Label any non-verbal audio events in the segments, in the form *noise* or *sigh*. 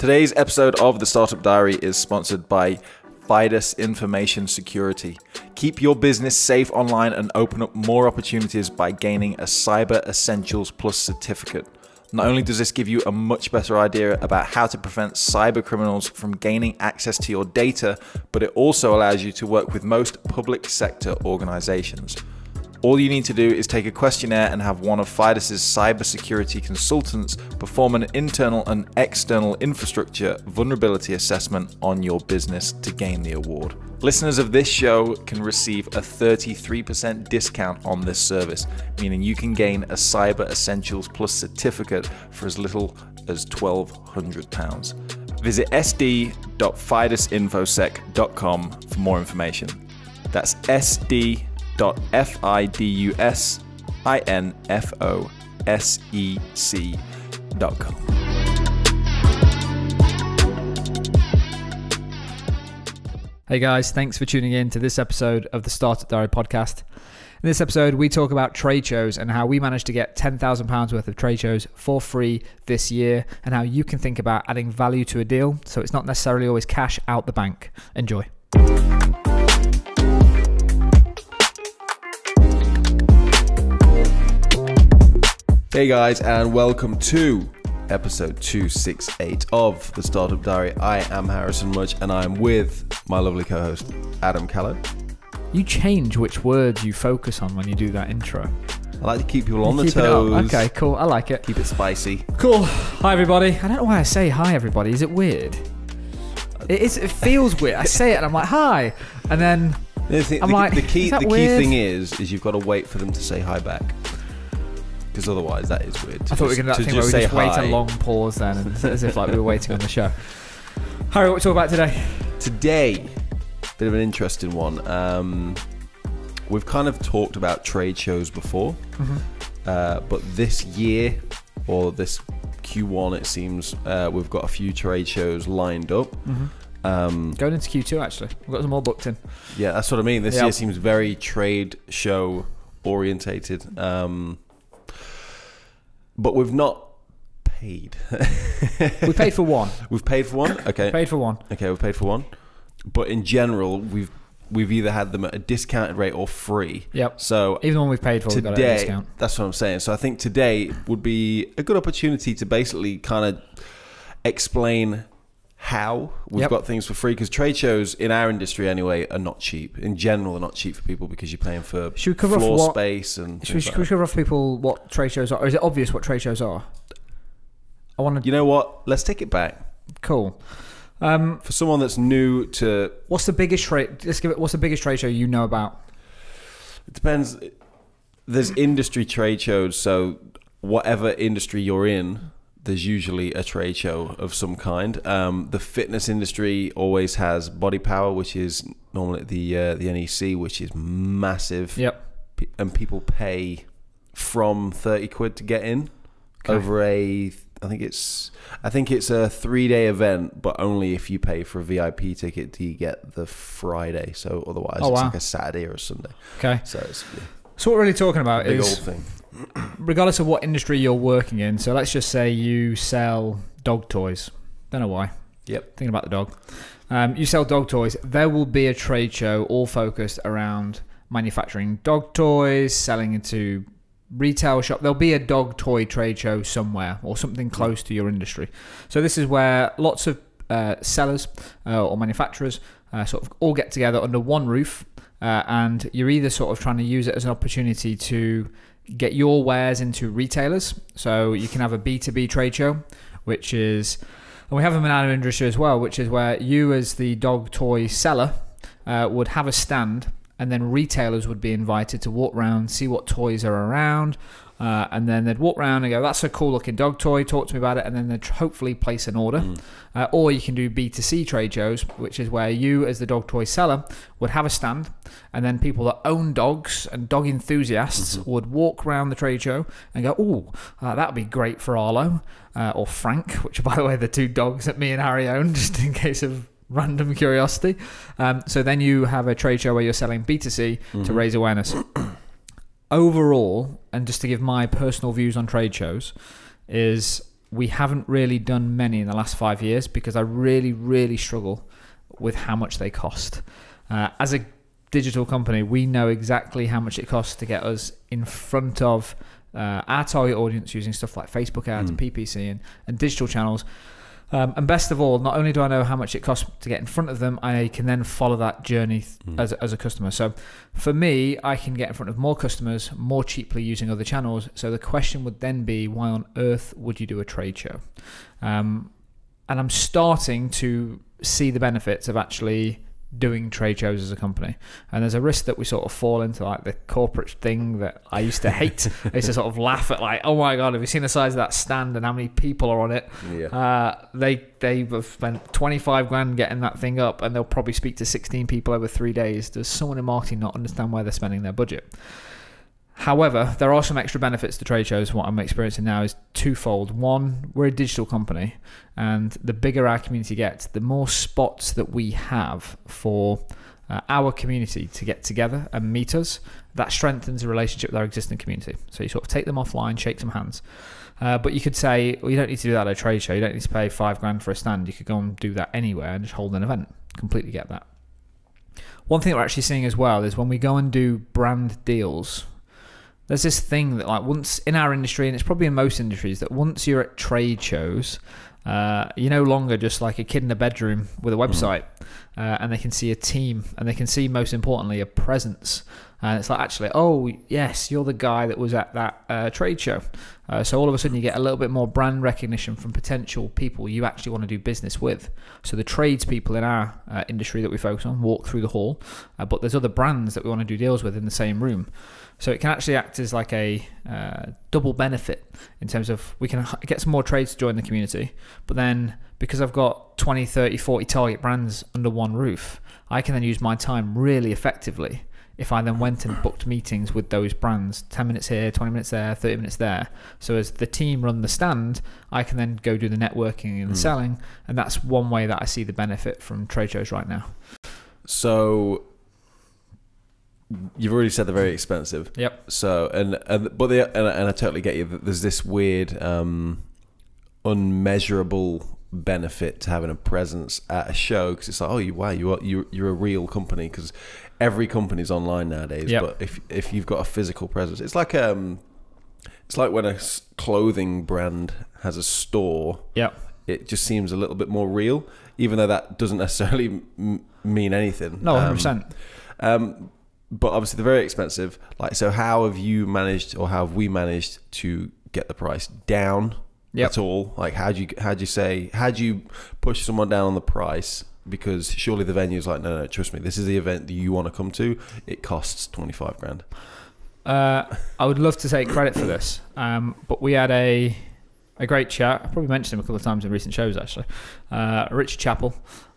Today's episode of the Startup Diary is sponsored by Fidus Information Security. Keep your business safe online and open up more opportunities by gaining a Cyber Essentials Plus certificate. Not only does this give you a much better idea about how to prevent cyber criminals from gaining access to your data, but it also allows you to work with most public sector organizations. All you need to do is take a questionnaire and have one of Fidus's cybersecurity consultants perform an internal and external infrastructure vulnerability assessment on your business to gain the award. Listeners of this show can receive a 33% discount on this service, meaning you can gain a Cyber Essentials Plus certificate for as little as £1,200. Visit sd.fidusinfosec.com for more information. That's sd F I D U S I N F O S E C dot com. Hey guys, thanks for tuning in to this episode of the Startup Diary podcast. In this episode, we talk about trade shows and how we managed to get £10,000 worth of trade shows for free this year, and how you can think about adding value to a deal so it's not necessarily always cash out the bank. Enjoy. Hey guys, and welcome to episode 268 of the Startup Diary. I am Harrison Mudge, and I'm with my lovely co host, Adam Callow. You change which words you focus on when you do that intro. I like to keep people on the Keep it up. toes. Okay, cool. I like it. Keep it spicy. Cool. Hi, everybody. I don't know why I say hi, everybody. Is it weird? It, is, it feels weird. I say it and I'm like, hi. And then The, thing- I'm the- like, the key, is that the key weird? thing is, is you've got to wait for them to say hi back. Because otherwise, that is weird. I thought we were going to do that thing where we just wait a long pause then, and, *laughs* as if like we were waiting on the show. Harry, what we talk about today? Today, bit of an interesting one. Um, we've kind of talked about trade shows before, Mm-hmm. uh, but this year or this Q1, it seems uh, we've got a few trade shows lined up. Mm-hmm. Um, Going into Q2, actually. We've got some more booked in. yeah, that's what I mean. This Yep. year seems very trade show orientated, um, but we've not paid. *laughs* We paid for one. we've paid for one. Okay, Paid for one. Okay, we've paid for one, but in general, we've we've either had them at a discounted rate or free. Yep. So Even when we've paid for, we got a today, discount. that's what I'm saying. So I think today would be a good opportunity to basically kind of explain how we've Yep. got things for free because trade shows in our industry anyway are not cheap. In general, they're not cheap for people because you're paying for Should we cover floor what- space and Should we, should like we cover off people what trade shows are? Or is it obvious what trade shows are? I want to. You know what? Let's take it back. Cool. Um, For someone that's new to what's the biggest trade? Let's give it. What's the biggest trade show you know about? It depends. There's industry trade shows, so whatever industry you're in, there's usually a trade show of some kind. Um, the fitness industry always has Body Power, which is normally the uh, the NEC, which is massive, Yep. And people pay from thirty quid to get in Okay. over a. I think it's I think it's a three day event, but only if you pay for a VIP ticket do you get the Friday. So otherwise, Oh, it's wow. like a Saturday or a Sunday. Okay. So it's yeah, So what we're really talking about big is old thing. Regardless of what industry you're working in. So let's just say you sell dog toys. Don't know why. Yep. Thinking about the dog. Um, you sell dog toys. There will be a trade show all focused around manufacturing dog toys, selling into retail shop. There'll be a dog toy trade show somewhere or something close to your industry. So this is where lots of uh, sellers uh, or manufacturers uh, sort of all get together under one roof, uh, and you're either sort of trying to use it as an opportunity to get your wares into retailers. So you can have a B2B trade show, which is, and we have them in our industry as well, which is where you as the dog toy seller uh, would have a stand and then retailers would be invited to walk around, see what toys are around, uh, and then they'd walk around and go, "That's a cool looking dog toy." Talk to me about it, and then they'd hopefully place an order. Uh, or you can do B2C trade shows, which is where you, as the dog toy seller, would have a stand, and then people that own dogs and dog enthusiasts would walk around the trade show and go, "Oh, uh, that'd be great for Arlo uh, or Frank," *laughs* which, by the way, the two dogs that me and Harry own, *laughs* just in case of random curiosity. Um, so then you have a trade show where you're selling B2C to raise awareness. *clears throat* Overall, and just to give my personal views on trade shows, is we haven't really done many in the last five years because I really, really struggle with how much they cost. Uh, as a digital company, we know exactly how much it costs to get us in front of uh, our target audience using stuff like Facebook ads Mm. and PPC and, and digital channels. Um, and best of all, not only do I know how much it costs to get in front of them, I can then follow that journey th- Mm. as, as a customer. So for me, I can get in front of more customers more cheaply using other channels. So the question would then be, why on earth would you do a trade show? Um, and I'm starting to see the benefits of actually doing trade shows as a company. And there's a risk that we sort of fall into like the corporate thing that I used to hate. *laughs* I used to sort of laugh at like, oh my god, have you seen the size of that stand and how many people are on it? Yeah. Uh, they they have spent 25 grand getting that thing up, and they'll probably speak to 16 people over three days. Does someone in marketing not understand why they're spending their budget? However, there are some extra benefits to trade shows. What I'm experiencing now is twofold. One, we're a digital company, and the bigger our community gets, the more spots that we have for uh, our community to get together and meet us. That strengthens the relationship with our existing community. So you sort of take them offline, shake some hands. Uh, but you could say, well, you don't need to do that at a trade show. You don't need to pay five grand for a stand. You could go and do that anywhere and just hold an event. Completely get that. One thing we're actually seeing as well is when we go and do brand deals, there's this thing that like once in our industry, and it's probably in most industries, that once you're at trade shows, uh, you're no longer just like a kid in a bedroom with a website, uh, and they can see a team, and they can see most importantly a presence. And it's like actually, oh yes, you're the guy that was at that uh, trade show. Uh, so all of a sudden, you get a little bit more brand recognition from potential people you actually want to do business with. So the tradespeople in our uh, industry that we focus on walk through the hall, uh, but there's other brands that we want to do deals with in the same room. So it can actually act as like a uh, double benefit in terms of we can get some more trades to join the community, but then because I've got 20, 30, 40 target brands under one roof, I can then use my time really effectively if I then went and booked meetings with those brands 10 minutes here, 20 minutes there, 30 minutes there. So as the team run the stand, I can then go do the networking and the Mm. selling. And that's one way that I see the benefit from trade shows right now. So you've already said they're very expensive. Yep. So and and but they and, and I totally get you. that There's this weird, um, unmeasurable benefit to having a presence at a show because it's like, oh, you wow, you are you you're a real company because every company's online nowadays. Yep. But if if you've got a physical presence, it's like um, it's like when a clothing brand has a store. Yep. It just seems a little bit more real, even though that doesn't necessarily m- mean anything. No, Um, 100%. um, but obviously they're very expensive. Like, so how have you managed, or how have we managed to get the price down Yep. at all? Like, how do you how do you say how do you push someone down on the price? Because surely the venue's like, no, no, trust me, this is the event that you want to come to. It costs twenty five grand. Uh, I would love to take credit for this, um, but we had a a great chat. I probably mentioned him a couple of times in recent shows, actually. Uh, Richard Chappell.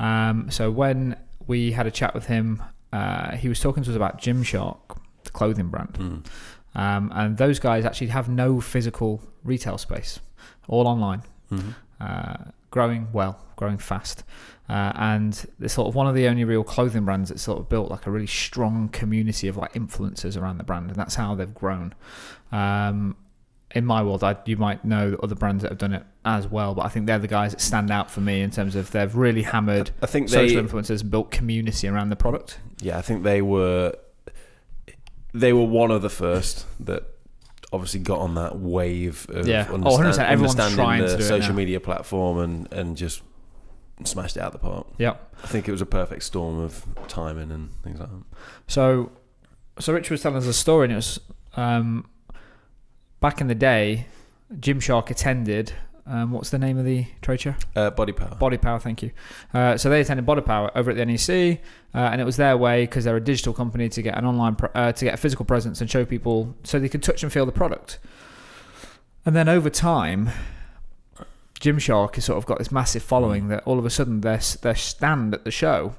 Um, so when we had a chat with him, uh, he was talking to us about Gymshark, the clothing brand, Mm. Um, and those guys actually have no physical retail space, all online Mhm. uh, growing well, growing fast. Uh, and they're sort of one of the only real clothing brands that sort of built like a really strong community of like influencers around the brand, and that's how they've grown. Um, in my world, I, you might know other brands that have done it as well, but I think they're the guys that stand out for me in terms of they've really hammered I think they, social influencers and built community around the product. yeah, I think they were they were one of the first that obviously got on that wave of Yeah. Oh, understand, 100%. Understanding trying the social media platform and and just smashed it out the park. Yep. I think it was a perfect storm of timing and things like that. So, so Rich was telling us a story, and it was um, back in the day. Gymshark attended. Um, what's the name of the trade show? Uh, body power. Body Power, thank you. Uh, so they attended Body Power over at the NEC, uh, and it was their way because they're a digital company to get an online, pre- uh, to get a physical presence and show people so they could touch and feel the product. And then over time, Gymshark has sort of got this massive following that all of a sudden their their stand at the show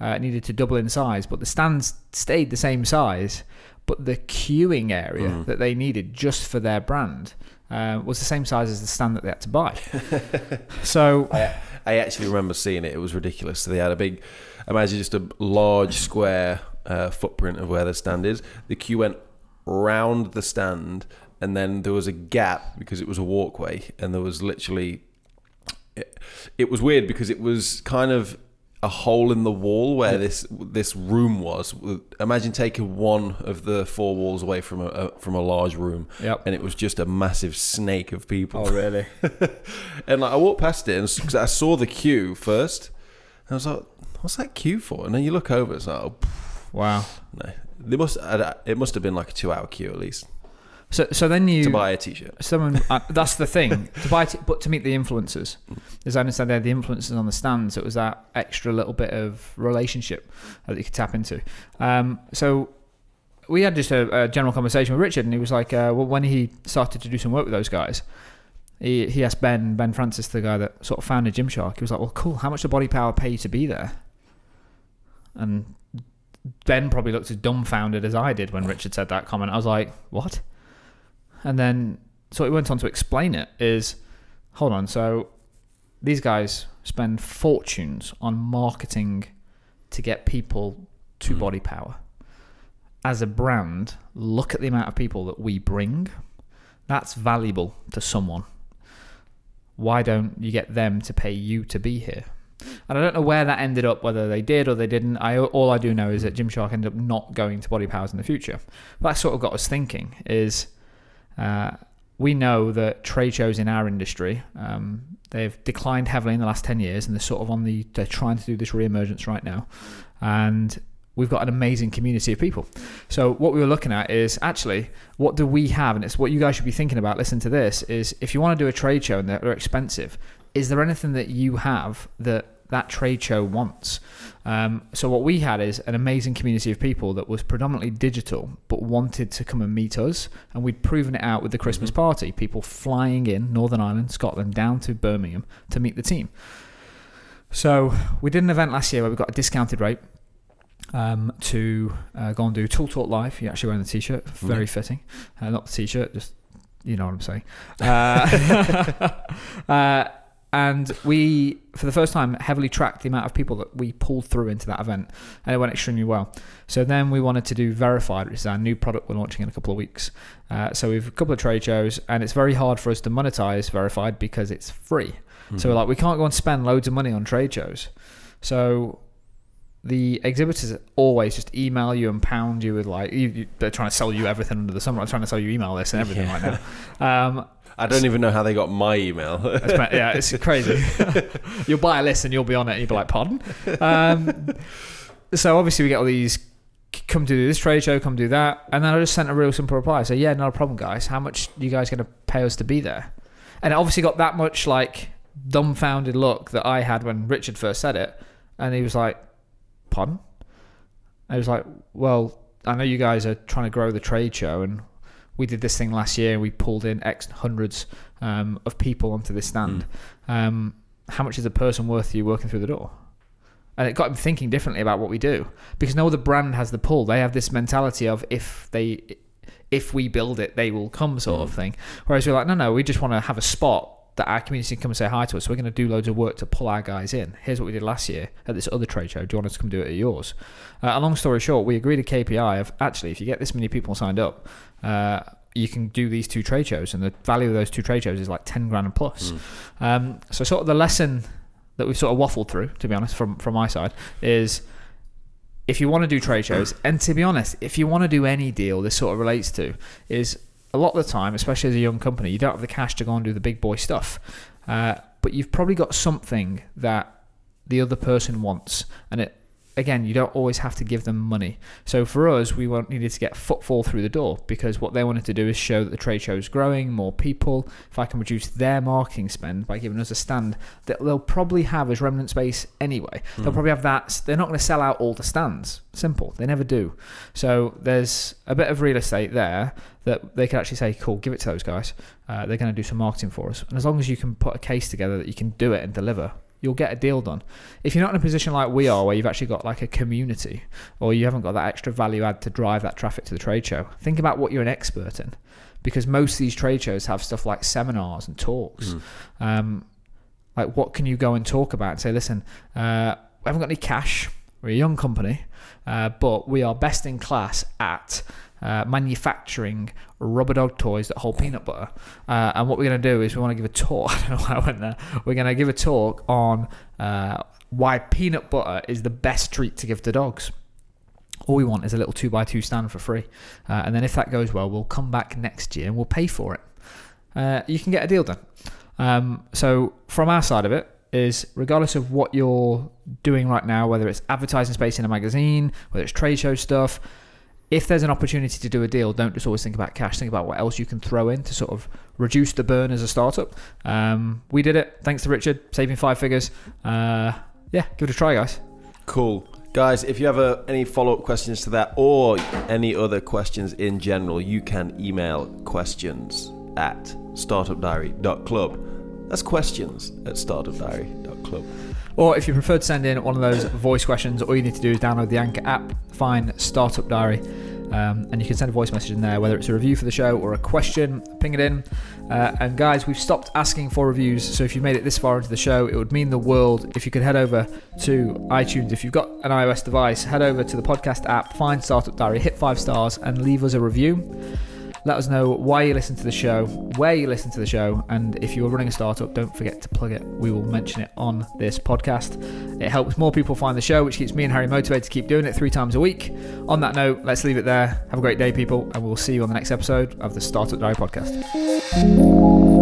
uh, needed to double in size, but the stands stayed the same size, but the queuing area Mm. that they needed just for their brand uh, was the same size as the stand that they had to buy. *laughs* so I, I actually remember seeing it. It was ridiculous. So they had a big, imagine just a large square uh, footprint of where the stand is. The queue went round the stand and then there was a gap because it was a walkway, and there was literally. It, it was weird because it was kind of a hole in the wall where this this room was. Imagine taking one of the four walls away from a, a from a large room, Yep. and it was just a massive snake of people. Oh, really? *laughs* and like I walked past it, and 'cause I saw the queue first, and I was like, "What's that queue for?" And then you look over, it's like, "Oh wow. no!" They must. It must have been like a two-hour queue at least So, so then you to buy a t-shirt. someone uh, *laughs* that's the thing. To buy t- but to meet the influencers. As i understand they had the influencers on the stands it was that extra little bit of relationship that you could tap into. Um, so we had just a, a general conversation with richard and he was like uh, well when he started to do some work with those guys he, he asked ben ben francis the guy that sort of founded gymshark. He was like well cool. How much does body power pay you to be there? And ben probably looked as dumbfounded as i did when *laughs* richard said that comment. I was like what and then, so he went on to explain it is, hold on, so these guys spend fortunes on marketing to get people to Mm. body power. As a brand, look at the amount of people that we bring. That's valuable to someone. Why don't you get them to pay you to be here? And I don't know where that ended up, whether they did or they didn't. I all I do know is that Gymshark ended up not going to Body Powers in the future. But that sort of got us thinking: is uh, we know that trade shows in our industry um, they've declined heavily in the last 10 years and they're sort of on the they're trying to do this re-emergence right now. And we've got an amazing community of people. So what we were looking at is actually what do we have? And it's what you guys should be thinking about listen to this is if you want to do a trade show and they're expensive is there anything that you have that that trade show wants um, so what we had is an amazing community of people that was predominantly digital, but wanted to come and meet us, and we'd proven it out with the Christmas party. People flying in Northern Ireland, Scotland, down to Birmingham to meet the team. So we did an event last year where we got a discounted rate um, to uh, go and do Tool Talk Live. You're actually wearing the t-shirt, very fitting. Uh, not the t-shirt, just you know what I'm saying. *laughs* Uh, *laughs* uh, and we, for the first time, heavily tracked the amount of people that we pulled through into that event, and it went extremely well. So then we wanted to do Verified, which is our new product we're launching in a couple of weeks. Uh, so we've a couple of trade shows, and it's very hard for us to monetize Verified because it's free. So we're like, we can't go and spend loads of money on trade shows. So the exhibitors always just email you and pound you with like you, you, they're trying to sell you everything under the sun. I'm trying to sell you email lists and everything Yeah. right now. Um, I don't even know how they got my email. it's yeah, it's *laughs* crazy. *laughs* you'll buy a list and you'll be on it and you'll be like, pardon? Um, so obviously we get all these, come do this trade show, come do that. And then I just sent a real simple reply. So yeah, not a problem, guys. How much you guys going to pay us to be there? And it obviously got that much like dumbfounded look that I had when Richard first said it. And he was like, pardon? I was like, well, I know you guys are trying to grow the trade show and we did this thing last year and we pulled in X hundreds um, of people onto this stand. Um, how much is a person worth to you working through the door? And it got him thinking differently about what we do because no other brand has the pull. They have this mentality of if they, if we build it, they will come sort of thing. Whereas we're like, no, no, we just want to have a spot that our community can come and say hi to us. So we're going to do loads of work to pull our guys in. Here's what we did last year at this other trade show. Do you want us to come do it at yours? Uh, a long story short, we agreed a KPI of actually, if you get this many people signed up, uh, you can do these two trade shows, and the value of those two trade shows is like ten grand and plus. Um, so, sort of the lesson that we've sort of waffled through, to be honest, from from my side, is if you want to do trade shows, and to be honest, if you want to do any deal, this sort of relates to is a lot of the time, especially as a young company, you don't have the cash to go and do the big boy stuff, uh, but you've probably got something that the other person wants, and it again, you don't always have to give them money. So for us, we needed to get footfall through the door because what they wanted to do is show that the trade show is growing, more people. If I can reduce their marketing spend by giving us a stand that they'll probably have as remnant space anyway, they'll probably have that. They're not going to sell out all the stands. Simple. They never do. So there's a bit of real estate there that they can actually say, cool, give it to those guys. Uh, they're going to do some marketing for us. And as long as you can put a case together that you can do it and deliver, you'll get a deal done. If you're not in a position like we are, where you've actually got like a community, or you haven't got that extra value add to drive that traffic to the trade show, think about what you're an expert in, because most of these trade shows have stuff like seminars and talks. Um, like, what can you go and talk about and say, listen, uh, we haven't got any cash. We're a young company, uh, but we are best in class at uh, manufacturing rubber dog toys that hold peanut butter. Uh, and what we're going to do is we want to give a talk. *laughs* I don't know why I went there. We're going to give a talk on uh, why peanut butter is the best treat to give to dogs. All we want is a little two by two stand for free. Uh, and then if that goes well, we'll come back next year and we'll pay for it. Uh, you can get a deal done. Um, so from our side of it, is regardless of what you're doing right now, whether it's advertising space in a magazine, whether it's trade show stuff, if there's an opportunity to do a deal, don't just always think about cash. Think about what else you can throw in to sort of reduce the burn as a startup. Um, we did it. Thanks to Richard, saving five figures. Uh, yeah, give it a try, guys. Cool. Guys, if you have uh, any follow up questions to that or any other questions in general, you can email questions at startupdiary.club. That's questions at startupdiary.club. Or if you prefer to send in one of those voice questions, all you need to do is download the Anchor app, find Startup Diary, um, and you can send a voice message in there, whether it's a review for the show or a question, ping it in. Uh, and guys, we've stopped asking for reviews, so if you've made it this far into the show, it would mean the world if you could head over to iTunes. If you've got an iOS device, head over to the podcast app, find Startup Diary, hit five stars, and leave us a review. Let us know why you listen to the show, where you listen to the show, and if you're running a startup, don't forget to plug it. We will mention it on this podcast. It helps more people find the show, which keeps me and Harry motivated to keep doing it three times a week. On that note, let's leave it there. Have a great day, people, and we'll see you on the next episode of the Startup Diary podcast.